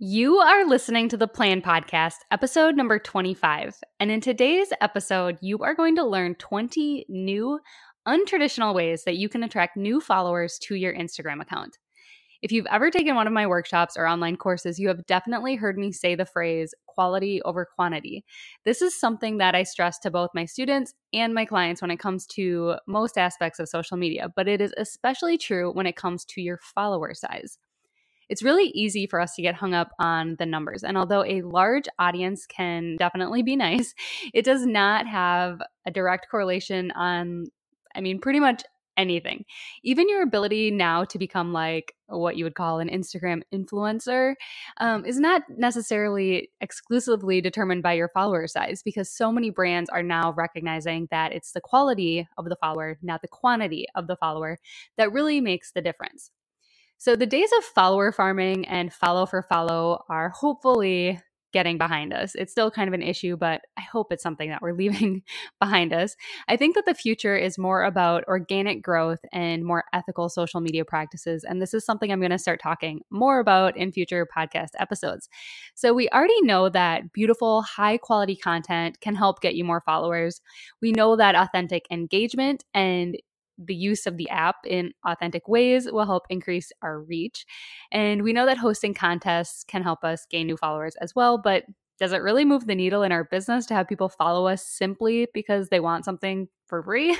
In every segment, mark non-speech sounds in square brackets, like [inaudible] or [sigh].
You are listening to the Plan Podcast, episode number 25. And in today's episode, you are going to learn 20 new, untraditional ways that you can attract new followers to your Instagram account. If you've ever taken one of my workshops or online courses, you have definitely heard me say the phrase quality over quantity. This is something that I stress to both my students and my clients when it comes to most aspects of social media, but it is especially true when it comes to your follower size it's really easy for us to get hung up on the numbers. And although a large audience can definitely be nice, [laughs] it does not have a direct correlation on, I mean, pretty much anything. Even your ability now to become like what you would call an Instagram influencer um, is not necessarily exclusively determined by your follower size because so many brands are now recognizing that it's the quality of the follower, not the quantity of the follower, that really makes the difference. So the days of follower farming and follow for follow are hopefully getting behind us. It's still kind of an issue, but I hope it's something that we're [laughs] leaving behind us. I think that the future is more about organic growth and more ethical social media practices. And this is something I'm going to start talking more about in future podcast episodes. So, we already know that beautiful, high quality content can help get you more followers. We know that authentic engagement and the use of the app in authentic ways will help increase our reach. And we know that hosting contests can help us gain new followers as well, but does it really move the needle in our business to have people follow us simply because they want something for free?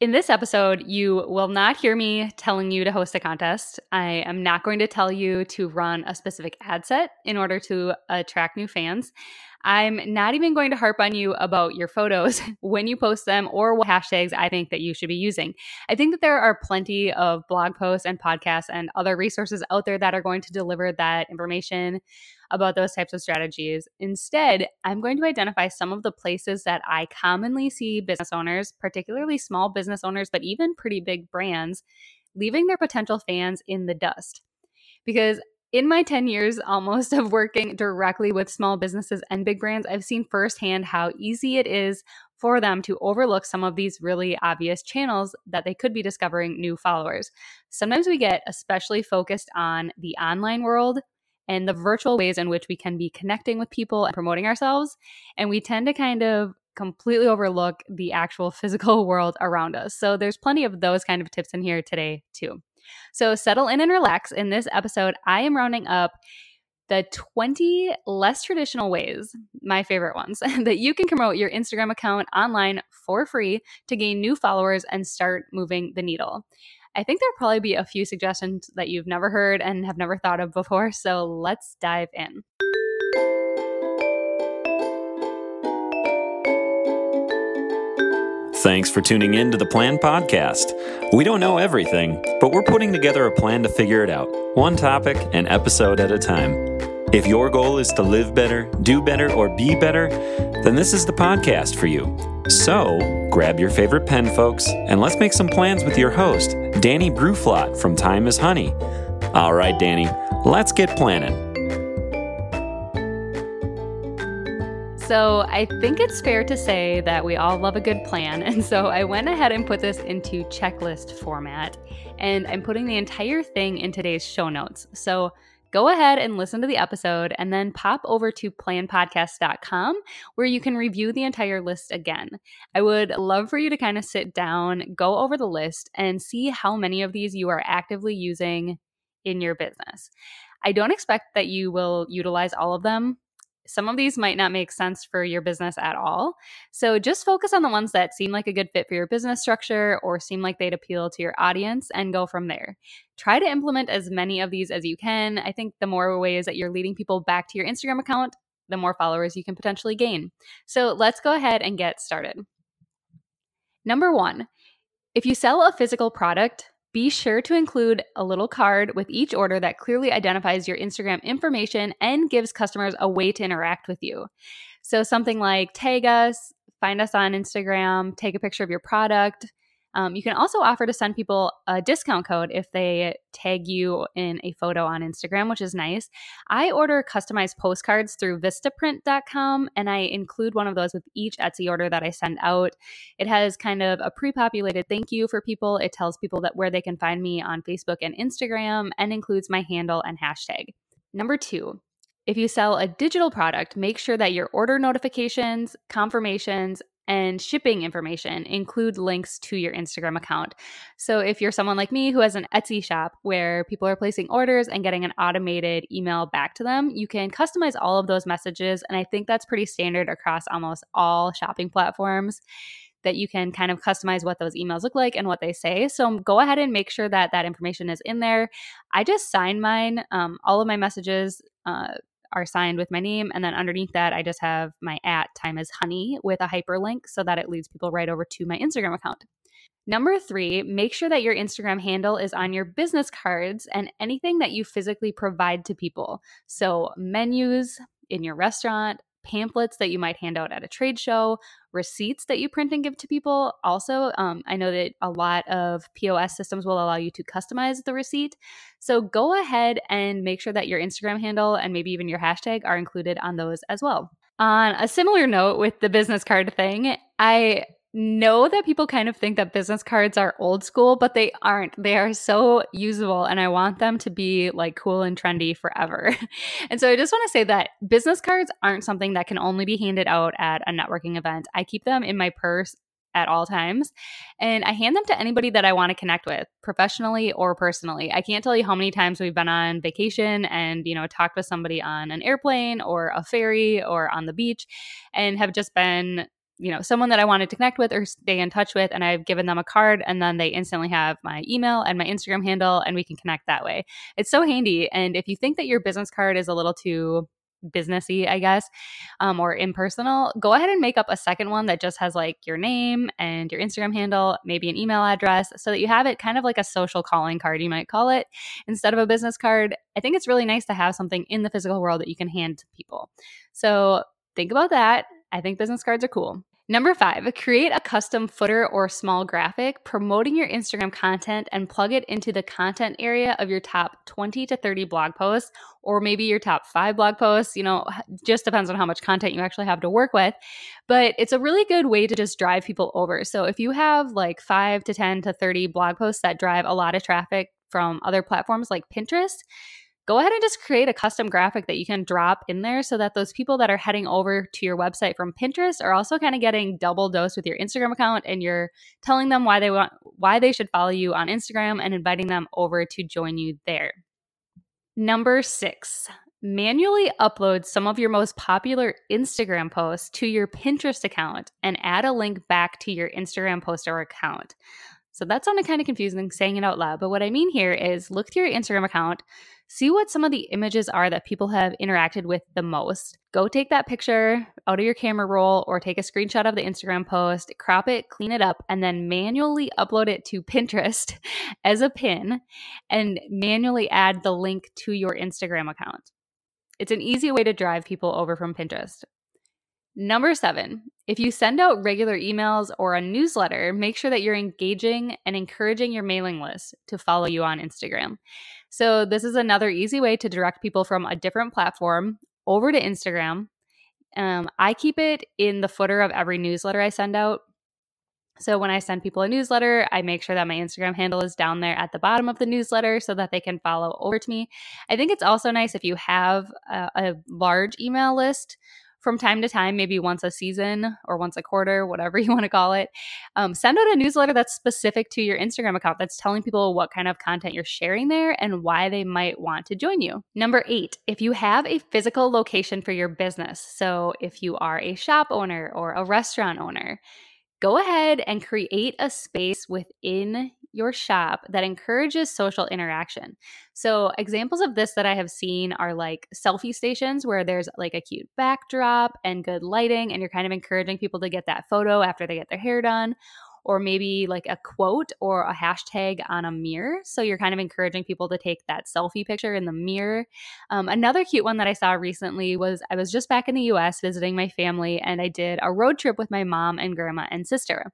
In this episode, you will not hear me telling you to host a contest. I am not going to tell you to run a specific ad set in order to attract new fans. I'm not even going to harp on you about your photos [laughs] when you post them or what hashtags I think that you should be using. I think that there are plenty of blog posts and podcasts and other resources out there that are going to deliver that information about those types of strategies. Instead, I'm going to identify some of the places that I commonly see business owners, particularly small business owners, but even pretty big brands, leaving their potential fans in the dust. Because in my 10 years almost of working directly with small businesses and big brands, I've seen firsthand how easy it is for them to overlook some of these really obvious channels that they could be discovering new followers. Sometimes we get especially focused on the online world and the virtual ways in which we can be connecting with people and promoting ourselves. And we tend to kind of completely overlook the actual [laughs] physical world around us. So there's plenty of those kind of tips in here today, too. So settle in and relax. In this episode, I am rounding up the 20 less traditional ways, my favorite ones, [laughs] that you can promote your Instagram account online for free to gain new followers and start moving the needle. I think there'll probably be a few suggestions that you've never heard and have never thought of before. So let's dive in. Thanks for tuning in to the Plan Podcast. We don't know everything, but we're putting together a plan to figure it out, one topic and episode at a time. If your goal is to live better, do better, or be better, then this is the podcast for you. So grab your favorite pen, folks, and let's make some plans with your host, Danny Bruflot from Time is Honey. All right, Danny, let's get planning. So, I think it's fair to say that we all love a good plan. [laughs] And so, I went ahead and put this into checklist format. And I'm putting the entire thing in today's show notes. So, go ahead and listen to the episode and then pop over to planpodcast.com where you can review the entire list again. I would love for you to kind of sit down, go over the list, and see how many of these you are actively using in your business. I don't expect that you will utilize all of them some of these might not make sense for your business at all. So just focus on the ones that seem like a good fit for your business structure or seem like they'd appeal to your audience and go from there. Try to implement as many of these as you can. I think the more ways that you're leading people back to your Instagram account, the more followers you can potentially gain. So let's go ahead and get started. Number one, if you sell a physical product, be sure to include a little card with each order that clearly identifies your Instagram information and gives customers a way to interact with you. So, something like tag us, find us on Instagram, take a picture of your product, um, you can also offer to send people a discount code if they tag you in a photo on Instagram, which is nice. I order customized postcards through Vistaprint.com and I include one of those with each Etsy order that I send out. It has kind of a pre populated thank you for people. It tells people that where they can find me on Facebook and Instagram and includes my handle and hashtag. Number two, If you sell a digital product, make sure that your order notifications, confirmations, and shipping information include links to your Instagram account. So if you're someone like me who has an Etsy shop where people are placing orders and getting an automated email back to them, you can customize all of those messages. And I think that's pretty standard across almost all shopping platforms that you can kind of customize what those emails look like and what they say. So go ahead and make sure that that information is in there. I just sign mine. Um, all of my messages uh, are signed with my name. And then underneath that, I just have my at time is honey with a hyperlink so that it leads people right over to my Instagram account. Number three, make sure that your Instagram handle is on your business cards and anything that you physically provide to people. So, menus in your restaurant, pamphlets that you might hand out at a trade show, receipts that you print and give to people. Also, um, I know that a lot of POS systems will allow you to customize the receipt. So go ahead and make sure that your Instagram handle and maybe even your hashtag are included on those as well. On a similar note with the business card thing, I know that people kind of think that business cards are old school, but they aren't. They are so usable, and I want them to be like cool and trendy forever. [laughs] and so I just want to say that business cards aren't something that can only be handed out at a networking event. I keep them in my purse at all times. And I hand them to anybody that I want to connect with, professionally or personally. I can't tell you how many times we've been on vacation and, you know, talked with somebody on an airplane or a ferry or on the beach and have just been you know someone that i wanted to connect with or stay in touch with and i've given them a card and then they instantly have my email and my instagram handle and we can connect that way. It's so handy and if you think that your business card is a little too businessy i guess um, or impersonal go ahead and make up a second one that just has like your name and your instagram handle maybe an email address so that you have it kind of like a social calling card you might call it instead of a business card. I think it's really nice to have something in the physical world that you can hand to people. So think about that. I think business cards are cool. Number five, create a custom footer or small graphic promoting your Instagram content and plug it into the content area of your top 20 to 30 blog posts, or maybe your top five blog posts. You know, just depends on how much content you actually have to work with. But it's a really good way to just drive people over. So if you have like five to 10 to 30 blog posts that drive a lot of traffic from other platforms like Pinterest, go ahead and just create a custom graphic that you can drop in there so that those people that are heading over to your website from Pinterest are also kind of getting double dose with your Instagram account and you're telling them why they want why they should follow you on Instagram and inviting them over to join you there. Number 6. Manually upload some of your most popular Instagram posts to your Pinterest account and add a link back to your Instagram post or account. So that sounded kind of confusing saying it out loud, but what I mean here is look through your Instagram account, see what some of the images are that people have interacted with the most. Go take that picture out of your camera roll or take a screenshot of the Instagram post, crop it, clean it up, and then manually upload it to [laughs] Pinterest as a pin and manually add the link to your Instagram account. It's an easy way to drive people over from Pinterest. Number seven, if you send out regular emails or a newsletter, make sure that you're engaging and encouraging your mailing list to follow you on Instagram. So, this is another easy way to direct people from a different platform over to Instagram. Um, I keep it in the footer of every newsletter I send out. So, when I send people a newsletter, I make sure that my Instagram handle is down there at the bottom of the newsletter so that they can follow over to me. I think it's also nice if you have a, a large email list from time to time, maybe once a season or once a quarter, whatever [laughs] you want to call it, um, send out a newsletter that's specific to your Instagram account that's telling people what kind of content you're sharing there and why they might want to join you. Number eight, if you have a physical location for your business, so if you are a shop owner or a restaurant owner, go ahead and create a space within your shop that encourages social interaction. So, examples of this that I have seen are like selfie stations where there's like a cute backdrop and good lighting, and you're kind of encouraging people to get that photo after they get their hair done or maybe like a quote or a hashtag on a mirror. So you're kind of encouraging people to take that selfie picture in the mirror. Um, another cute one that I saw recently was I was just back in the US visiting my family and I did a road trip with my mom and grandma and sister.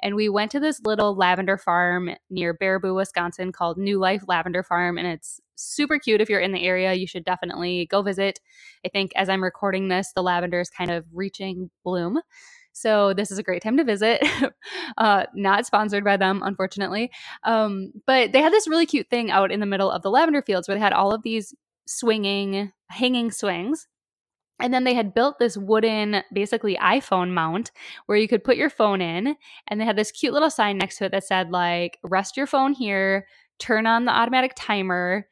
And we went to this little lavender farm near Baraboo, Wisconsin called New Life Lavender Farm. And it's super cute. If you're in the area, you should definitely go visit. I think as I'm recording this, the lavender is kind of reaching bloom. So this is a great time to visit. [laughs] uh, not sponsored by them, unfortunately. Um, but they had this really cute thing out in the middle of the lavender fields where they had all of these swinging hanging swings. And then they had built this wooden, basically iPhone mount where you could put your phone in. And they had this cute little sign next to it that said, like, rest your phone here, turn on the automatic timer,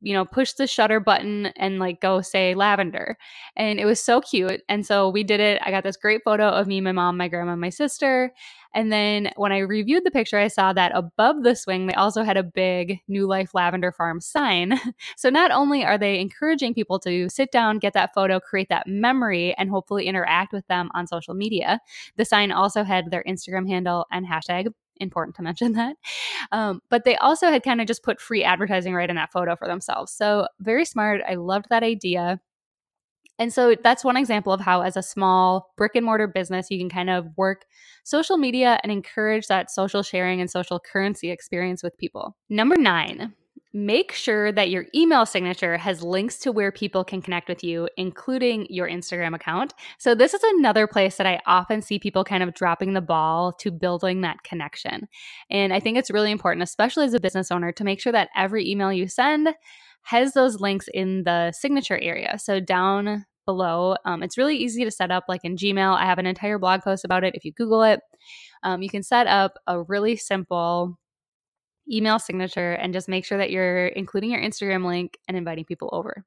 you know, push the shutter button and like go say lavender. And it was so cute. And so we did it. I got this great photo of me, my mom, my grandma, my sister. And then when I reviewed the picture, I saw that above the swing, they also had a big New Life Lavender Farm sign. [laughs] so not only are they encouraging people to sit down, get that photo, create that memory, and hopefully interact with them on social media, the sign also had their Instagram handle and hashtag important to [laughs] mention that. Um, but they also had kind of just put free advertising right in that photo for themselves. So very smart. I loved that idea. And so that's one example of how, as a small brick and mortar business, you can kind of work social media and encourage that social sharing and social currency experience with people. Number nine, Make sure that your email signature has links to where people can connect with you, including your Instagram account. So, this is another place that I often see people kind of dropping the ball to building that connection. And I think it's really important, especially as a business owner, to make sure that every email you send has those links in the signature area. So, down below, um, it's really easy to set up, like in Gmail. I have an entire blog post about it. If you Google it, um, you can set up a really simple email signature and just make sure that you're including your Instagram link and inviting people over.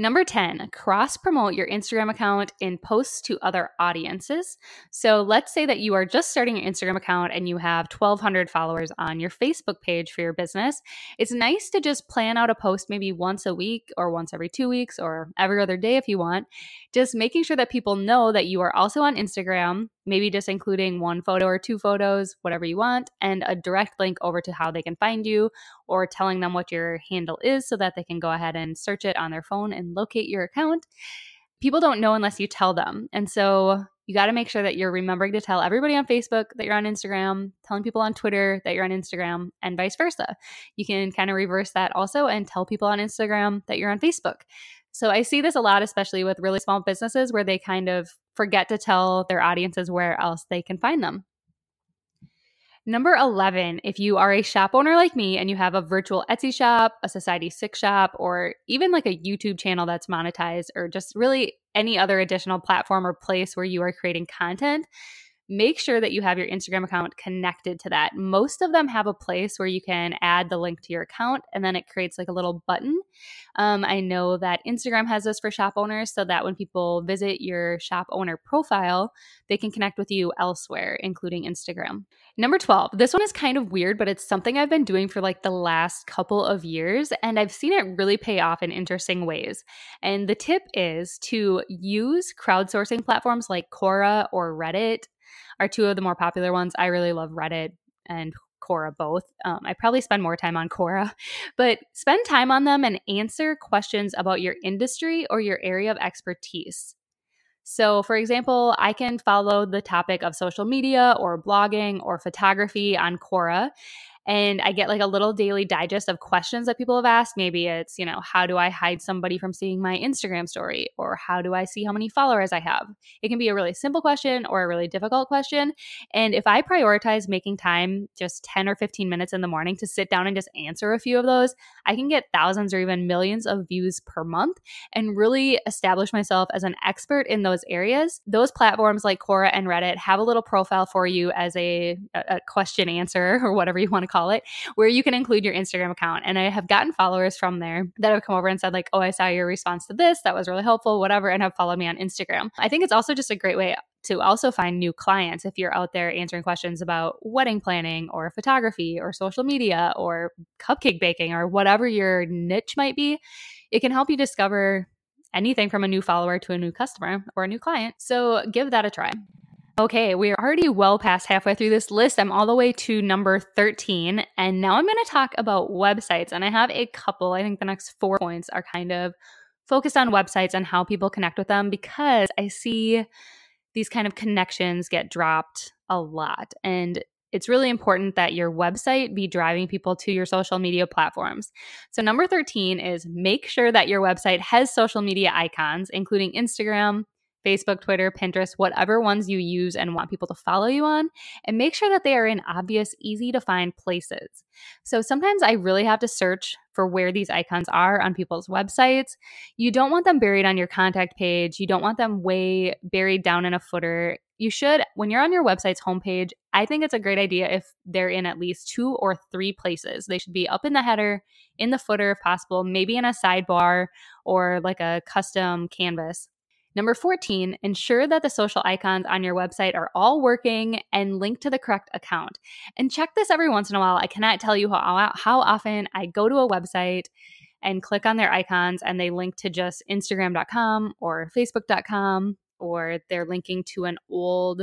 Number 10, cross promote your Instagram account in posts to other audiences. So let's say that you are just starting your Instagram account and you have 1,200 followers on your Facebook page for your business. It's nice to just plan out a post maybe once a week or once every two weeks or every other day if you want. Just making sure that people know that you are also on Instagram, maybe just including one photo or two photos, whatever you want, and a direct link over to how they can find you or telling them what your handle is so that they can go ahead and search it on their phone and locate your account. People don't know unless you tell them. And so you got to make sure that you're remembering to tell everybody on Facebook that you're on Instagram, telling people on Twitter that you're on Instagram, and vice versa. You can kind of reverse that also and tell people on Instagram that you're on Facebook. So I see this a lot, especially with really small businesses where they kind of forget to tell their audiences where else they can find them. Number 11, if you are a shop owner like me and you have a virtual Etsy shop, a Society 6 shop, or even like a YouTube channel that's monetized, or just really any other additional platform or place where you are creating content, make sure that you have your Instagram account connected to that. Most of them have a place where you can add the link to your account and then it creates like a little button. Um, I know that Instagram has this for shop owners so that when people visit your shop owner profile, they can connect with you elsewhere, including Instagram. Number 12, this one is kind of weird, but it's something I've been doing for like the last couple of years, and I've seen it really pay off in interesting ways. And the tip is to use crowdsourcing platforms like Quora or Reddit are two of the more popular ones. I really love Reddit and Quora both. Um, I probably spend more time on Quora, [laughs] but spend time on them and answer questions about your industry or your area of expertise. So, for example, I can follow the topic of social media or blogging or photography on Quora and I get like a little daily digest of questions that people have asked. Maybe it's, you know, how do I hide somebody from seeing my Instagram story? Or how do I see how many followers I have? It can be a really simple question or a really difficult question. And if I prioritize making time just 10 or 15 minutes in the morning to sit down and just answer a few of those, I can get thousands or even millions of views per month and really establish myself as an expert in those areas. Those platforms like Quora and Reddit have a little profile for you as a, a question answer [laughs] or whatever you want to call it, where you can include your Instagram account. And I have gotten followers from there that have come over and said, like, oh, I saw your response to this. That was really helpful, whatever, and have followed me on Instagram. I think it's also just a great way to also find new clients if you're out there answering questions about wedding planning or photography or social media or cupcake baking or whatever your niche might be. It can help you discover anything from a new follower to a new customer or a new client. So give that a try. Okay, we're already well past halfway through this list. I'm all the way to number 13. And now I'm going to talk about websites. And I have a couple. I think the next four points are kind of focused on websites and how people connect with them because I see these kind of connections get dropped a lot. And it's really important that your website be driving people to your social media platforms. So, number 13 is make sure that your website has social media icons, including Instagram, Facebook, Twitter, Pinterest, whatever ones you use and want people to follow you on, and make sure that they are in obvious, easy to find places. So sometimes I really have to search for where these icons are on people's websites. You don't want them buried on your contact page, you don't want them way buried down in a footer. You should, when you're on your website's homepage, I think it's a great idea if they're in at least two or three places. They should be up in the header, in the footer if possible, maybe in a sidebar or like a custom canvas. Number 14, ensure that the social icons on your website are all working and linked to the correct account. And check this every once in a while. I cannot tell you how, how often I go to a website and click on their icons and they link to just Instagram.com or Facebook.com or they're linking to an old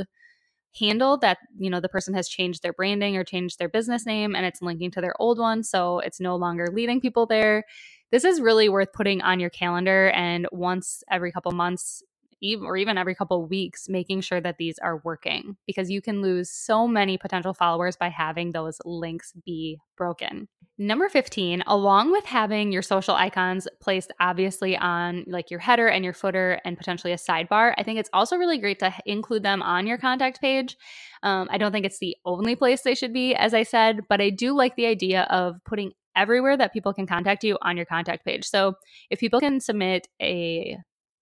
handle that you know the person has changed their branding or changed their business name and it's linking to their old one so it's no longer leading people there this is really worth putting on your calendar and once every couple months even, or even every couple weeks making sure that these are working because you can lose so many potential followers by having those links be broken. Number 15, along with having your social icons placed obviously on like your header and your footer and potentially a sidebar, I think it's also really great to include them on your contact page. Um, I don't think it's the only place they should be, as I said, but I do like the idea of putting everywhere that people can contact you on your contact page. So if people can submit a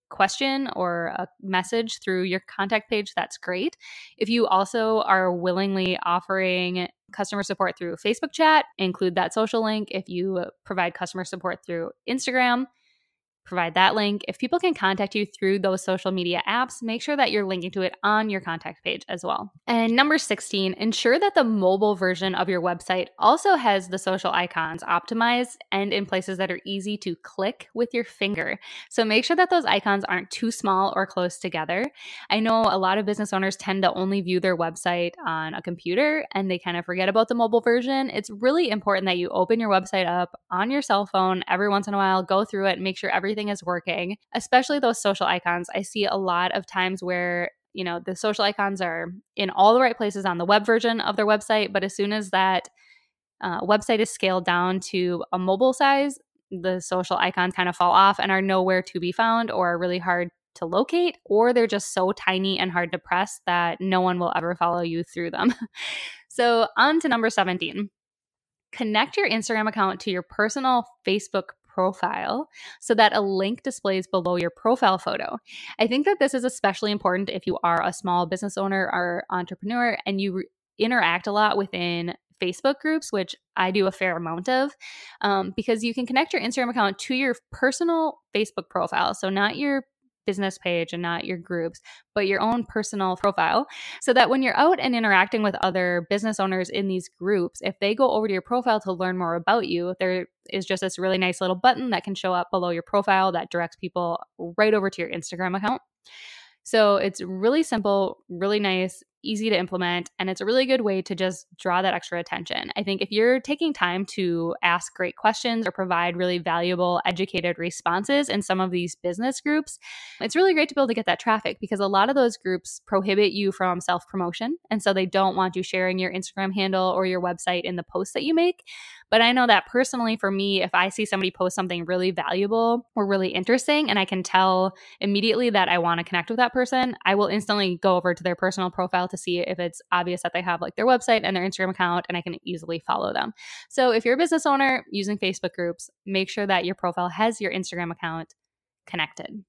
question or a message through your contact page, that's great. If you also are willingly offering customer support through Facebook chat, include that social link. If you provide customer support through Instagram, provide that link. If people can contact you through those social media apps, make sure that you're linking to it on your contact page as well. And number 16, ensure that the mobile version of your website also has the social icons optimized and in places that are easy to click with your finger. So make sure that those icons aren't too small or close together. I know a lot of business owners tend to only view their website on a computer and they kind of forget about the mobile version. It's really important that you open your website up on your cell phone every once in a while, go through it, make sure everything everything is working, especially those social icons. I see a lot of times where you know the social icons are in all the right places on the web version of their website but as soon as that uh, website is scaled down to a mobile size the social icons kind of fall off and are nowhere to be found or are really hard to locate or they're just so tiny and hard to press that no one will ever follow you through them [laughs] so on to number 17 connect your instagram account to your personal facebook profile so that a link displays below your profile photo. I think that this is especially important if you are a small business owner or entrepreneur and you re- interact a lot within Facebook groups, which I do a fair amount of, um, because you can connect your Instagram account to your personal Facebook profile. So, not your business page and not your groups, but your own personal profile. So that when you're out and interacting with other business owners in these groups, if they go over to your profile to learn more about you, there is just this really nice little button that can show up below your profile that directs people right over to your Instagram account. So it's really simple, really nice, easy to implement, and it's a really good way to just draw that extra attention. I think if you're taking time to ask great questions or provide really valuable, educated responses in some of these business groups, it's really great to be able to get that traffic because a lot of those groups prohibit you from self promotion. And so they don't want you sharing your Instagram handle or your website in the posts that you make. But I know that personally for me, if I see somebody post something really valuable or really interesting and I can tell immediately that I want to connect with that person, I will instantly go over to their personal profile to see if it's obvious that they have like their website and their Instagram account and I can easily follow them. So if you're a business owner using Facebook groups, make sure that your profile has your Instagram account connected.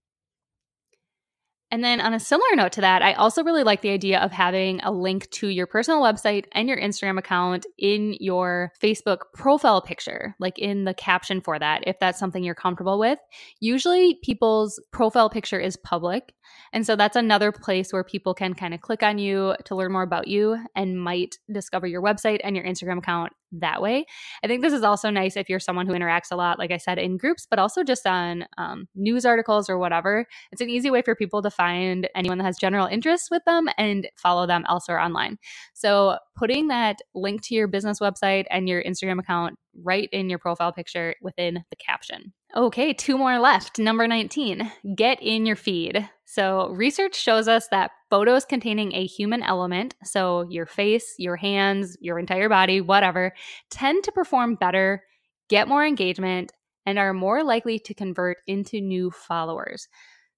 And then, on a similar note to that, I also really like the idea of having a link to your personal website and your Instagram account in your Facebook profile picture, like in the caption for that, if that's something you're comfortable with. Usually, people's profile picture is public. And so, that's another place where people can kind of click on you to learn more about you and might discover your website and your Instagram account that way. I think this is also nice if you're someone who interacts a lot, like I said, in groups, but also just on um, news articles or whatever. It's an easy way for people to find anyone that has general interests with them and follow them elsewhere online. So, putting that link to your business website and your Instagram account right in your profile picture within the caption. Okay, two more left. Number 19, get in your feed. So, research shows us that photos containing a human element, so your face, your hands, your entire body, whatever, tend to perform better, get more engagement, and are more likely to convert into new followers.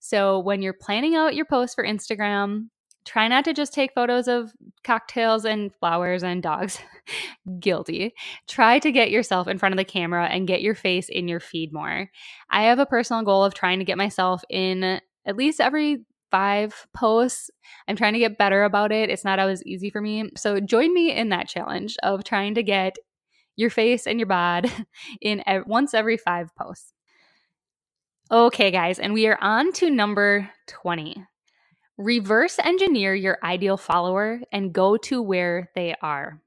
So when you're planning out your post for Instagram, try not to just take photos of cocktails and flowers and dogs. [laughs] Guilty. Try to get yourself in front of the camera and get your face in your feed more. I have a personal goal of trying to get myself in at least every five posts. I'm trying to get better about it. It's not always easy for me. So join me in that challenge of trying to get your face and your bod [laughs] in once every five posts. Okay, guys, and we are on to number 20. Reverse engineer your ideal follower and go to where they are.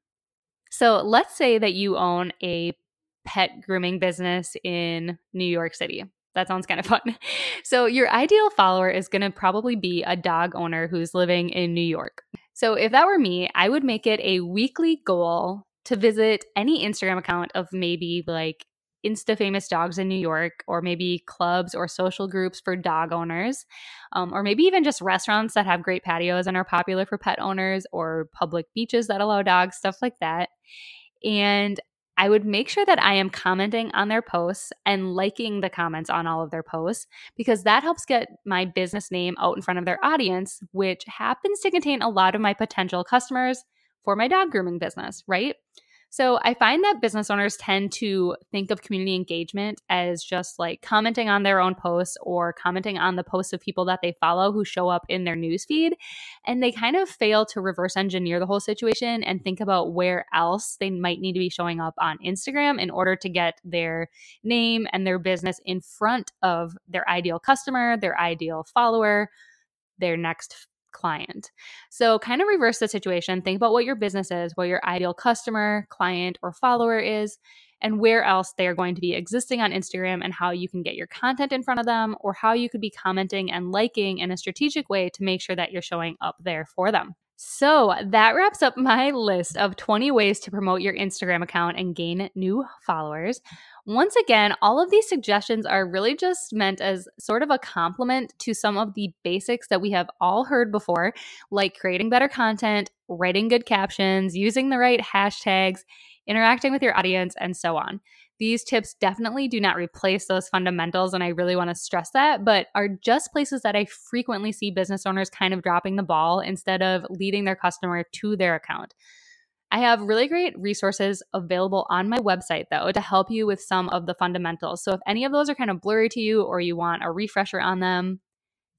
So let's say that you own a pet grooming business in New York City. That sounds kind of [laughs] fun. So, your ideal follower is going to probably be a dog owner who's living in New York. So, if that were me, I would make it a weekly goal to visit any Instagram account of maybe like Insta famous dogs in New York, or maybe clubs or social groups for dog owners, um, or maybe even just restaurants that have great patios and are popular for pet owners, or public beaches that allow dogs, stuff like that. And I would make sure that I am commenting on their posts and liking the comments on all of their posts because that helps get my business name out in front of their audience, which happens to contain a lot of my potential customers for my dog grooming business, right? So I find that business owners tend to think of community engagement as just like commenting on their own posts or commenting on the posts of people that they follow who show up in their newsfeed. And they kind of fail to reverse engineer the whole situation and think about where else they might need to be showing up on Instagram in order to get their name and their business in front of their ideal customer, their ideal follower, their next client. So, kind of reverse the situation. Think about what your business is, what your ideal customer, client, or follower is, and where else they are going to be existing on Instagram and how you can get your content in front of them or how you could be commenting and liking in a strategic way to make sure that you're showing up there for them. So that wraps up my list of 20 ways to promote your Instagram account and gain new followers. Once again, all of these suggestions are really just meant as sort of a complement to some of the basics that we have all heard before, like creating better content, writing good captions, using the right hashtags, interacting with your audience, and so on. These tips definitely do not replace those fundamentals, and I really want to stress that, but are just places that I frequently see business owners kind of dropping the ball instead of leading their customer to their account. I have really great resources available on my website, though, to help you with some of the fundamentals. So if any of those are kind of blurry to you or you want a refresher on them,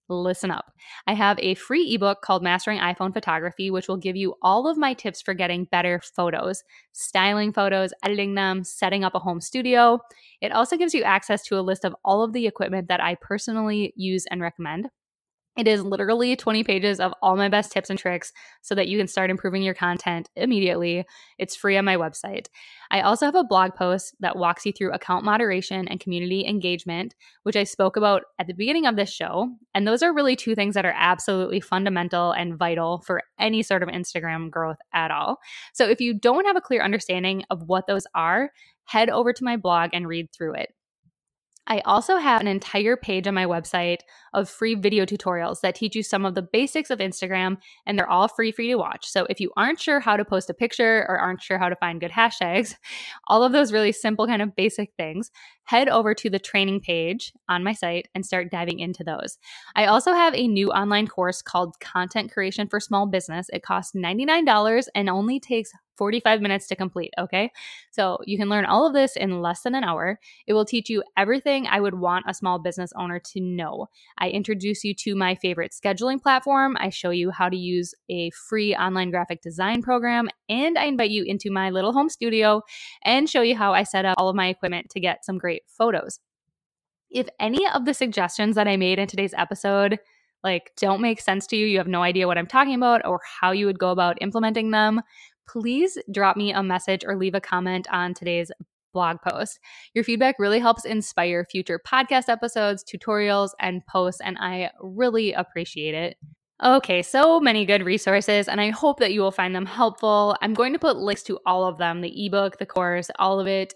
listen up. I have a free ebook called Mastering iPhone Photography, which will give you all of my tips for getting better photos, styling photos, editing them, setting up a home studio. It also gives you access to a list of all of the equipment that I personally use and recommend. It is literally 20 pages of all my best tips and tricks so that you can start improving your content immediately. It's free on my website. I also have a blog post that walks you through account moderation and community engagement, which I spoke about at the beginning of this show. And those are really two things that are absolutely fundamental and vital for any sort of Instagram growth at all. So if you don't have a clear understanding of what those are, head over to my blog and read through it. I also have an entire page on my website of free video tutorials that teach you some of the basics of Instagram, and they're all free for you to watch. So if you aren't sure how to post a picture or aren't sure how to find good hashtags, [laughs] all of those really simple, kind of basic things, head over to the training page on my site and start diving into those. I also have a new online course called Content Creation for Small Business. It costs $99 and only takes 45 minutes to complete. Okay. So you can learn all of this in less than an hour. It will teach you everything I would want a small business owner to know. I introduce you to my favorite scheduling platform. I show you how to use a free online graphic design program. And I invite you into my little home studio and show you how I set up all of my equipment to get some great photos. If any of the suggestions that I made in today's episode like don't make sense to you, you have no idea what I'm talking about or how you would go about implementing them, please drop me a message or leave a comment on today's blog post. Your feedback really helps inspire future podcast episodes, tutorials, and posts, and I really appreciate it. Okay, so many good resources, and I hope that you will find them helpful. I'm going to put links to all of them the ebook, the course, all of it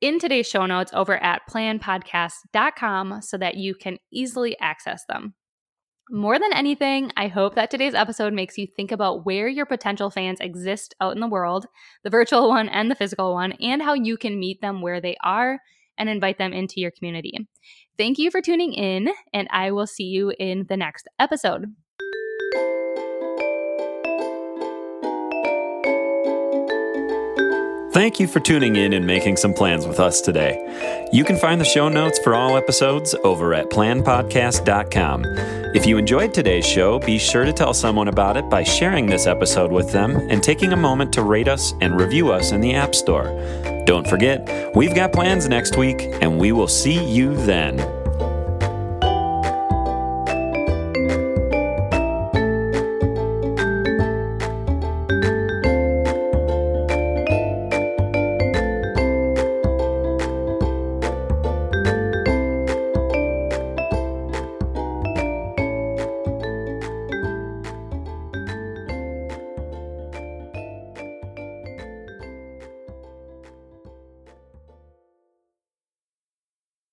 in today's show notes over at planpodcast.com so that you can easily access them. More than anything, I hope that today's episode makes you think about where your potential fans exist out in the world, the virtual one and the physical one, and how you can meet them where they are and invite them into your community. Thank you for tuning in, and I will see you in the next episode. Thank you for tuning in and making some plans with us today. You can find the show notes for all episodes over at planpodcast.com. If you enjoyed today's show, be sure to tell someone about it by sharing this episode with them and taking a moment to rate us and review us in the App Store. Don't forget, we've got plans next week, and we will see you then.